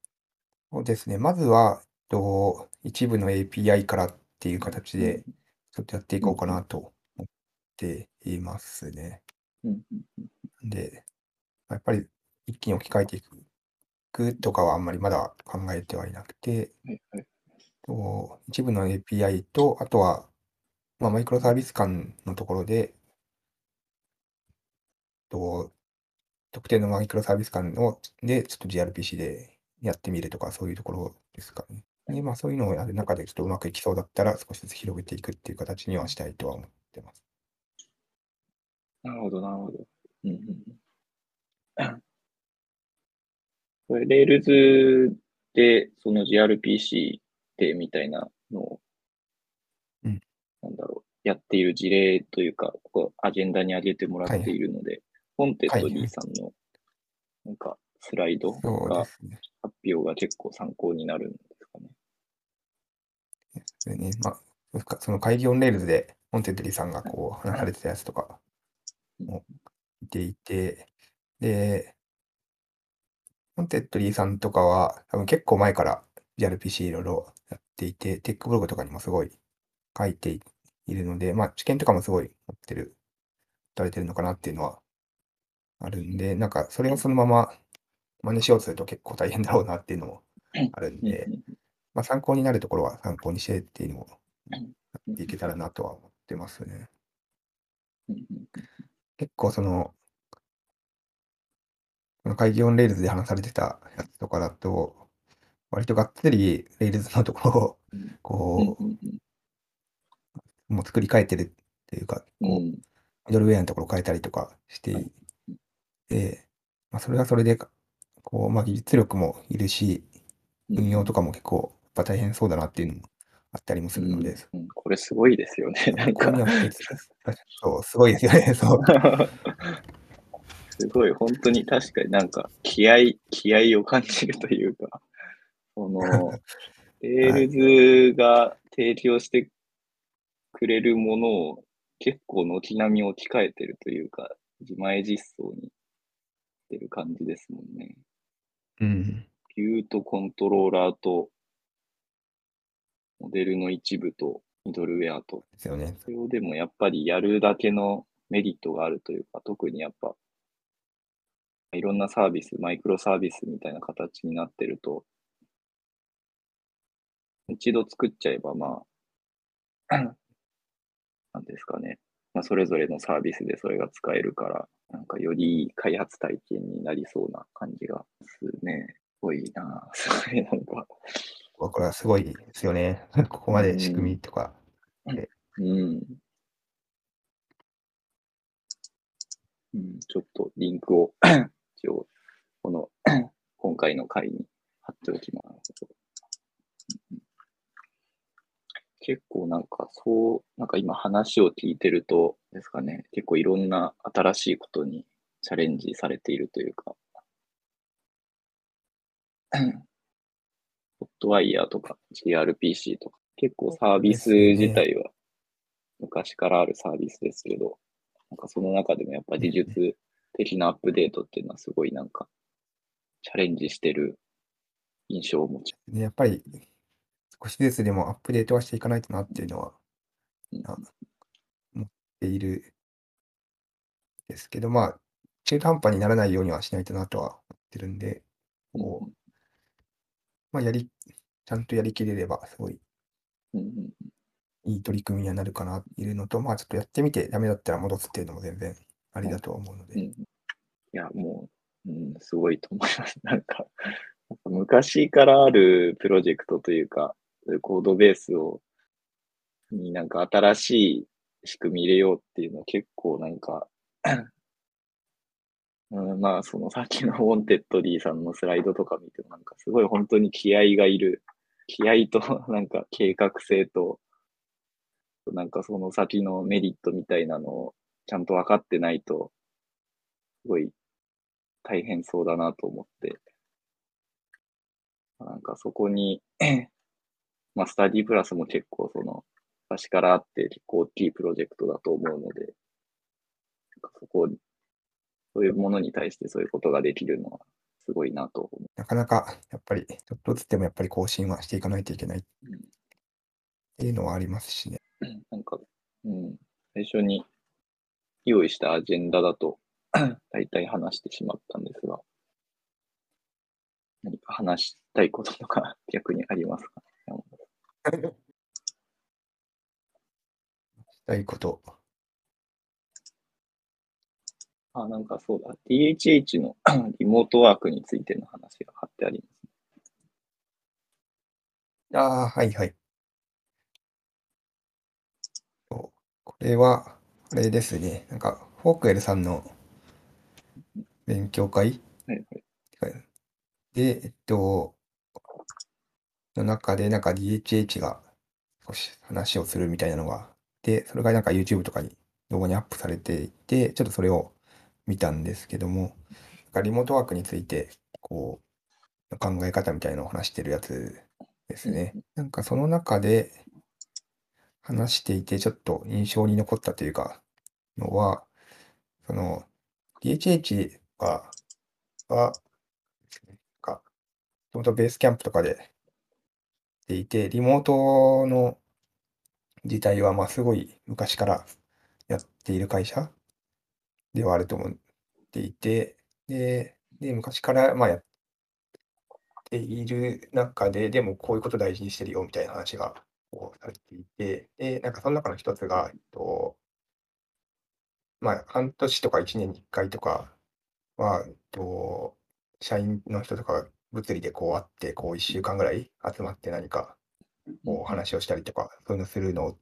Speaker 2: そうですね。まずは、と一部の API からっていう形で、ちょっとやっていこうかなと思っていますね。
Speaker 1: うんうんうん
Speaker 2: で、やっぱり一気に置き換えていくとかはあんまりまだ考えてはいなくて、
Speaker 1: はいはい
Speaker 2: と一部の API と、あとは、まあ、マイクロサービス間のところで、と特定のマイクロサービス間をで、ちょっと gRPC でやってみるとか、そういうところですかね。で、まあ、そういうのをやる中で、ちょっとうまくいきそうだったら、少しずつ広げていくっていう形にはしたいとは思ってます。
Speaker 1: なるほど、なるほど。うんうんうんこれ、 Rails で、その gRPC でみたいなのを、
Speaker 2: うん
Speaker 1: なんだろう、やっている事例というか、ここアジェンダに上げてもらっているので、 Wantedly さんの、なんか、スライド
Speaker 2: そう
Speaker 1: が。発表が結構参考になるんですかね。
Speaker 2: でね、まあ、その Kaigi on Rails で、 Wantedly さんがこう話されてたやつとかを見ていて、で、 Wantedly さんとかは、多分結構前から gRPC いろいろやっていて、テックブログとかにもすごい書いているので、まあ、知見とかもすごい持ってる、されてるのかなっていうのはあるんで、なんかそれをそのまま真似しようとすると結構大変だろうなっていうのもあるん
Speaker 1: うん。
Speaker 2: で、まあ、参考になるところは参考にしてっていうのをやっていけたらなとは思ってますね。結構その Kaigi on Rails で話されてたやつとかだと、割とがっつり Rails のところをこ
Speaker 1: う
Speaker 2: もう作り変えてるっていうか、こう、ミドルウェアのところを変えたりとかして
Speaker 1: はい
Speaker 2: いて、まあ、それはそれで、こう、まあ、技術力もいるし、運用とかも結構、やっぱ大変そうだなっていうのもあったりもするので、
Speaker 1: うんうんこれすごいですよね。なんか
Speaker 2: そう、すごいですよね。そう。
Speaker 1: すごい、本当に確かになんか気合、気合を感じるというか、その、 Rails が提供してくれるものを結構軒並み置き換えてるというか、自前実装にしてる感じですもんね。
Speaker 2: うん。
Speaker 1: ビューとコントローラーと、モデルの一部とミドルウェアと、
Speaker 2: ですよね。
Speaker 1: それをでもやっぱりやるだけのメリットがあるというか、特にやっぱ、いろんなサービス、マイクロサービスみたいな形になってると、一度作っちゃえば、まあ、なんですかね。まあ、それぞれのサービスでそれが使えるから、なんかよりいい開発体験になりそうな感じがするね。すごいな すごいなんか、
Speaker 2: これはすごいですよね。ここまで仕組みとか。
Speaker 1: うん。うん、ちょっとリンクを一応、この 今回の回に貼っておきます。結構なんかそう、なんか今話を聞いてるとですかね、結構いろんな新しいことにチャレンジされているというか、ホットワイヤーとか GRPC とか、結構サービス自体は昔からあるサービスですけど、なんかその中でもやっぱ技術的なアップデートっていうのはすごいなんかチャレンジしてる印象を持ち
Speaker 2: でやっぱり、少しずつでもアップデートはしていかないとなっていうのは、
Speaker 1: うん。
Speaker 2: あ思っているですけど、まあ、中途半端にならないようにはしないとなとは思ってるんで、こう、まあ、やり、ちゃんとやりきれれば、すごい
Speaker 1: うんうん
Speaker 2: いい取り組みにはなるかな、いるのと、まあ、ちょっとやってみて、ダメだったら戻すっていうのも全然ありだと思うので、
Speaker 1: いや、もう、うん、すごいと思います。なんか、昔からあるプロジェクトというか、コードベースを、になんか新しい仕組み入れようっていうのは結構なんか、うん、まあ、そのさっきのウォンテッド D さんのスライドとか見てもなんかすごい本当に気合がいる。気合となんか計画性と、なんかその先のメリットみたいなのをちゃんと分かってないと、すごい大変そうだなと思って、なんかそこに、まあ、スタディプラスも結構その、昔からあって結構大きいプロジェクトだと思うので、そこ、そういうものに対してそういうことができるのはすごいなと思
Speaker 2: なかなかやっぱり、ちょっとずつでもやっぱり更新はしていかないといけない。っ
Speaker 1: うん。
Speaker 2: ていうのはありますしね。
Speaker 1: う。なんか、うん、最初に用意したアジェンダだと、大体話してしまったんですが、何か話したいこととか逆にありますか？
Speaker 2: したいこと。
Speaker 1: あ、なんかそうだ。DHH の リモートワークについての話が貼ってあります。
Speaker 2: ああ、はいはい。これは、あれですね。なんか、フォークエルさんの勉強会？
Speaker 1: はいはい。
Speaker 2: で、えっと、の中で、なんか DHH が少し話をするみたいなのがあって、それがなんか YouTube とかに動画にアップされていて、ちょっとそれを見たんですけども、なんかリモートワークについて、こう、考え方みたいなのを話してるやつですね。なんかその中で話していて、ちょっと印象に残ったというか、のは、その、DHH は、は、なんか、もともとベースキャンプとかでしていて、リモートの自体は、まあ、すごい昔からやっている会社ではあると思っていて、で、で昔から、まあ、やっている中で、でもこういうこと大事にしてるよみたいな話がこうされていて、で、なんかその中の一つが、えっと、まあ、半年とか1年に1回とかは、えっと、社員の人とかが物理でこう会って、こう1週間ぐらい集まって何かこう話をしたりとか、そういうのするのを、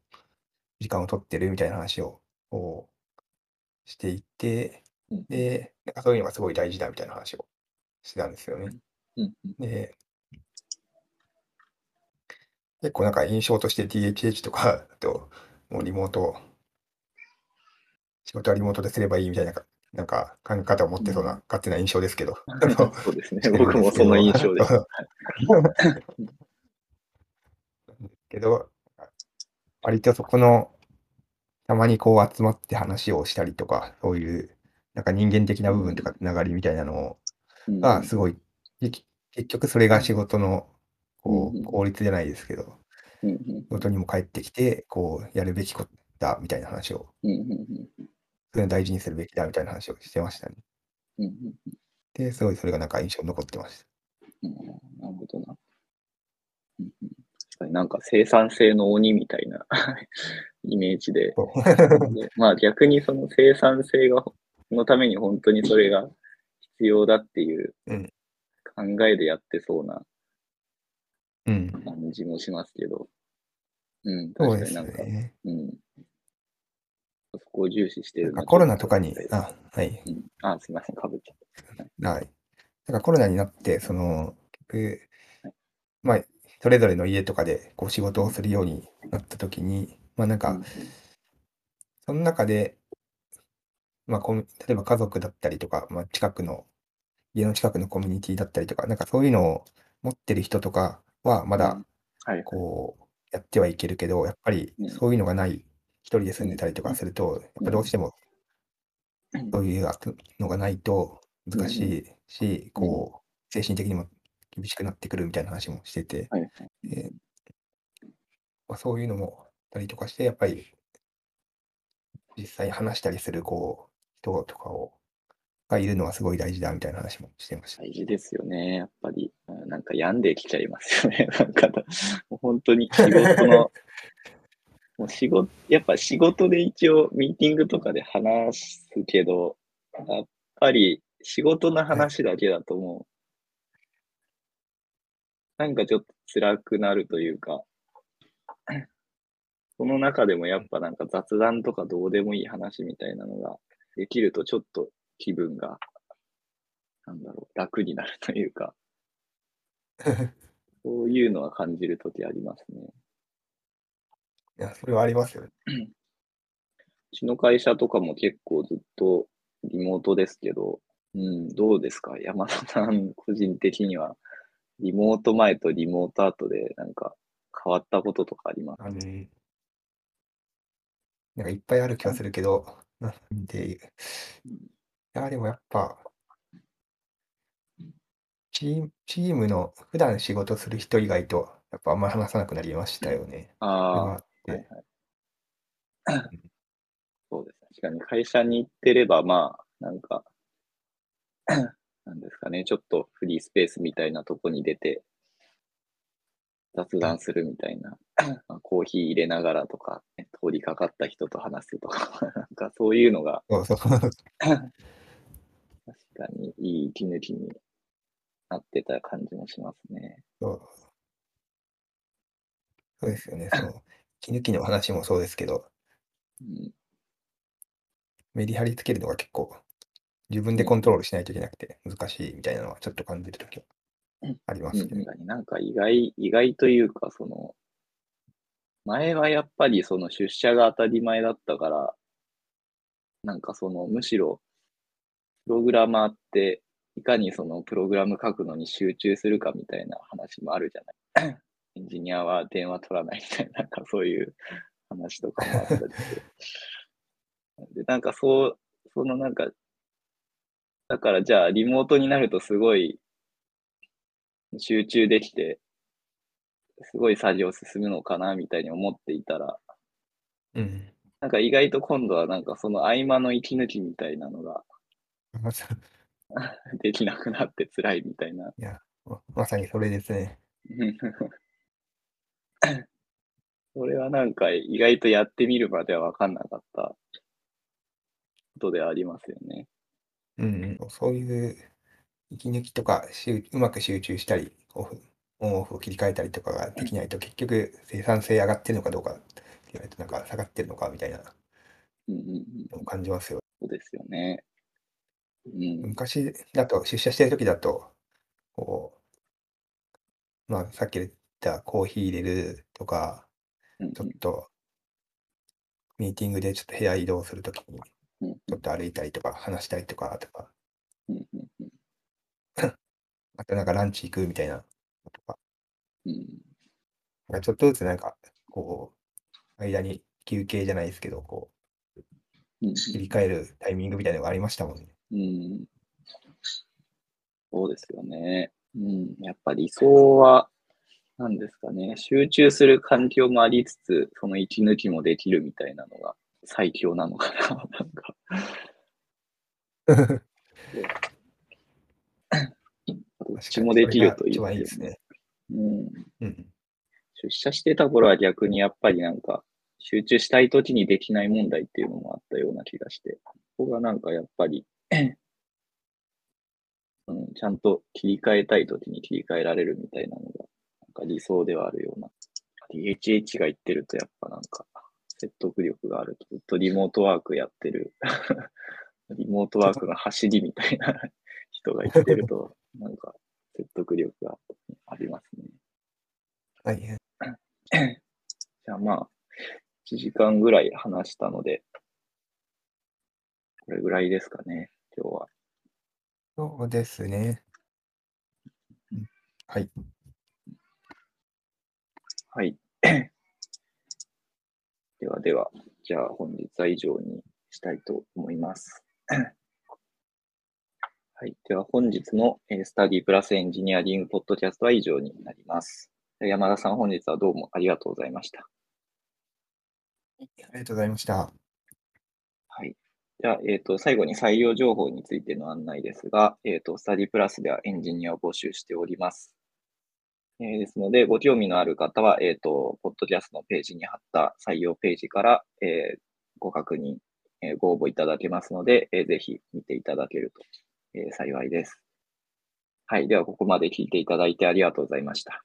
Speaker 2: 時間を取ってるみたいな話をこうしていて、
Speaker 1: うん。
Speaker 2: で、なんかそういうのがすごい大事だみたいな話をしてたんですよね。
Speaker 1: うん。
Speaker 2: で、結構なんか印象として DHH とかだと、もうリモート、仕事はリモートですればいいみたいな、なんか考え方を持ってそうな勝手な印象ですけど。
Speaker 1: そうですね。僕もその印象です。
Speaker 2: けど、割とそこの、たまにこう集まって話をしたりとか、そういう、なんか人間的な部分とかつながりみたいなの
Speaker 1: うん
Speaker 2: が、すごい、結結局それが仕事のこ
Speaker 1: う
Speaker 2: 効率じゃないですけど、
Speaker 1: うんうん
Speaker 2: 仕事にも返ってきて、こう、やるべきことだみたいな話を、それを大事にするべきだみたいな話をしてましたね。で、すごいそれがなんか印象に残ってました。
Speaker 1: うんなるほどな。うんなんか生産性の鬼みたいな イメージで、で まあ逆にその生産性がのために本当にそれが必要だっていう
Speaker 2: うん
Speaker 1: 考えでやってそうな
Speaker 2: うん。
Speaker 1: 感じもしますけど、うん、
Speaker 2: そうです
Speaker 1: 確かになんか、
Speaker 2: ね。
Speaker 1: うん、そこを重視してる
Speaker 2: コロナとかにあ、はい。
Speaker 1: うん、あ、すみません、かぶっちゃった。
Speaker 2: はい。だからコロナになって、その、結局、まあ、それぞれの家とかでこう仕事をするようになったときに、まあなんか、その中で、まあ、例えば家族だったりとか、まあ、近くの、家の近くのコミュニティだったりとか、なんかそういうのを持ってる人とかは、まだこう、やってはいけるけど、やっぱり
Speaker 1: うん。
Speaker 2: そういうのがない、一人で住んでたりとかすると、やっぱどうしてもそういうのがないと難しいし、こう、精神的にも厳しくなってくるみたいな話もしてて、
Speaker 1: はい、
Speaker 2: えまあ、そういうのもあったりとかして、やっぱり実際話したりするこう人とかをがいるのはすごい大事だみたいな話もしてました。
Speaker 1: 大事ですよね。やっぱり、うんなんか病んできちゃいますよね。なんか、本当に仕事の、もう仕事、やっぱ仕事で一応ミーティングとかで話すけど、やっぱり仕事の話だけだともう、なんかちょっと辛くなるというか、その中でもやっぱなんか雑談とかどうでもいい話みたいなのができるとちょっと気分が、なんだろう、楽になるというか、そういうのは感じるときありますね。
Speaker 2: いや、それはありますよね。
Speaker 1: うちの会社とかも結構ずっとリモートですけど、うん、どうですか？山田さん個人的には、リモート前とリモート後でなんか変わったこととかあります？
Speaker 2: あのなんかいっぱいある気がするけど、なんで、いや、でもやっぱ、チームチームの普段仕事する人以外と、やっぱあんまり話さなくなりましたよね。
Speaker 1: ああ、はいはい。そうです。確かに会社に行ってれば、まあ、なんか、なんですかね、ちょっとフリースペースみたいなとこに出て、雑談するみたいな、まあコーヒー入れながらとか、ね通りかかった人と話すとか、なんかそういうのが
Speaker 2: そうそう。
Speaker 1: 確かにいい息抜きになってた感じもしますね。
Speaker 2: そう。そうですよね。その、息抜きの話もそうですけど、
Speaker 1: うん、
Speaker 2: メリハリつけるのが結構、自分でコントロールしないといけなくて難しいみたいなのはちょっと感じるときはありますね。
Speaker 1: うん。うんなんか意外、意外というか、その、前はやっぱりその出社が当たり前だったから、なんかその、むしろ、プログラマーって、いかにそのプログラム書くのに集中するかみたいな話もあるじゃない。エンジニアは電話取らないみたいな、なんかそういう話とかもあったりして。で、なんかそう、そのなんか、だからじゃあリモートになるとすごい集中できて、すごい作業進むのかなみたいに思っていたら、
Speaker 2: うん。
Speaker 1: なんか意外と今度はなんかその合間の息抜きみたいなのが
Speaker 2: ま さ
Speaker 1: できなくなって辛いみたいな。
Speaker 2: いや、ままさにそれですね。
Speaker 1: それはなんか意外とやってみるまでは分かんなかったことではありますよね。
Speaker 2: うんうん、そういう息抜きとかしゅうまく集中したり、オフ、オンオフを切り替えたりとかができないと、結局生産性上がってるのかどうかって言われると、なんか下がってるのかみたいなのを感じますよ。
Speaker 1: そうですよね。うん、
Speaker 2: 昔だと、出社してる時だと、こう、まあ、さっき言ったコーヒー入れるとか、
Speaker 1: うん
Speaker 2: ちょっと、ミーティングでちょっと部屋移動するときに、
Speaker 1: うん
Speaker 2: ちょっと歩いたりとか、話したりとか、とか、
Speaker 1: うんうんうん。
Speaker 2: あとなんかランチ行くみたいな。とか、
Speaker 1: うん。
Speaker 2: なんかちょっとずつなんか、こう、間に休憩じゃないですけど、こ
Speaker 1: うん。
Speaker 2: う、切り替えるタイミングみたいなのがありましたもんね。
Speaker 1: うんそうですよね。うん、やっぱり理想は、何ですかね、集中する環境もありつつ、その息抜きもできるみたいなのが最強なのかな、なんか。どっちもできるといい
Speaker 2: 一番いい
Speaker 1: で
Speaker 2: すすね。
Speaker 1: うん。
Speaker 2: うん。
Speaker 1: 出社してた頃は逆にやっぱりなんか、集中したい時にできない問題っていうのもあったような気がして、ここがなんかやっぱり、うん、ちゃんと切り替えたい時に切り替えられるみたいなのが、なんか理想ではあるような。DHH が言ってるとやっぱなんか、説得力があると、ずっとリモートワークやってる、リモートワークの走りみたいな 人が言ってると、なんか説得力がありますね。
Speaker 2: はい。
Speaker 1: じゃあまあ、1時間ぐらい話したので、これぐらいですかね、今日は。
Speaker 2: そうですね。うんはい。
Speaker 1: はい。ではでは、じゃあ本日は以上にしたいと思います。はい。では本日のえースタディプラスエンジニアリングポッドキャストは以上になります。山田さん、本日はどうもありがとうございました。
Speaker 2: ありがとうございました。
Speaker 1: じゃあ、えっ、と、最後に採用情報についての案内ですが、えっ、と、スタディプラスではエンジニアを募集しております。えーですので、ご興味のある方は、えっ、と、ポッドキャストのページに貼った採用ページから、えご確認、えご応募いただけますので、えーぜひ見ていただけると、え幸いです。はい。では、ここまで聞いていただいてありがとうございました。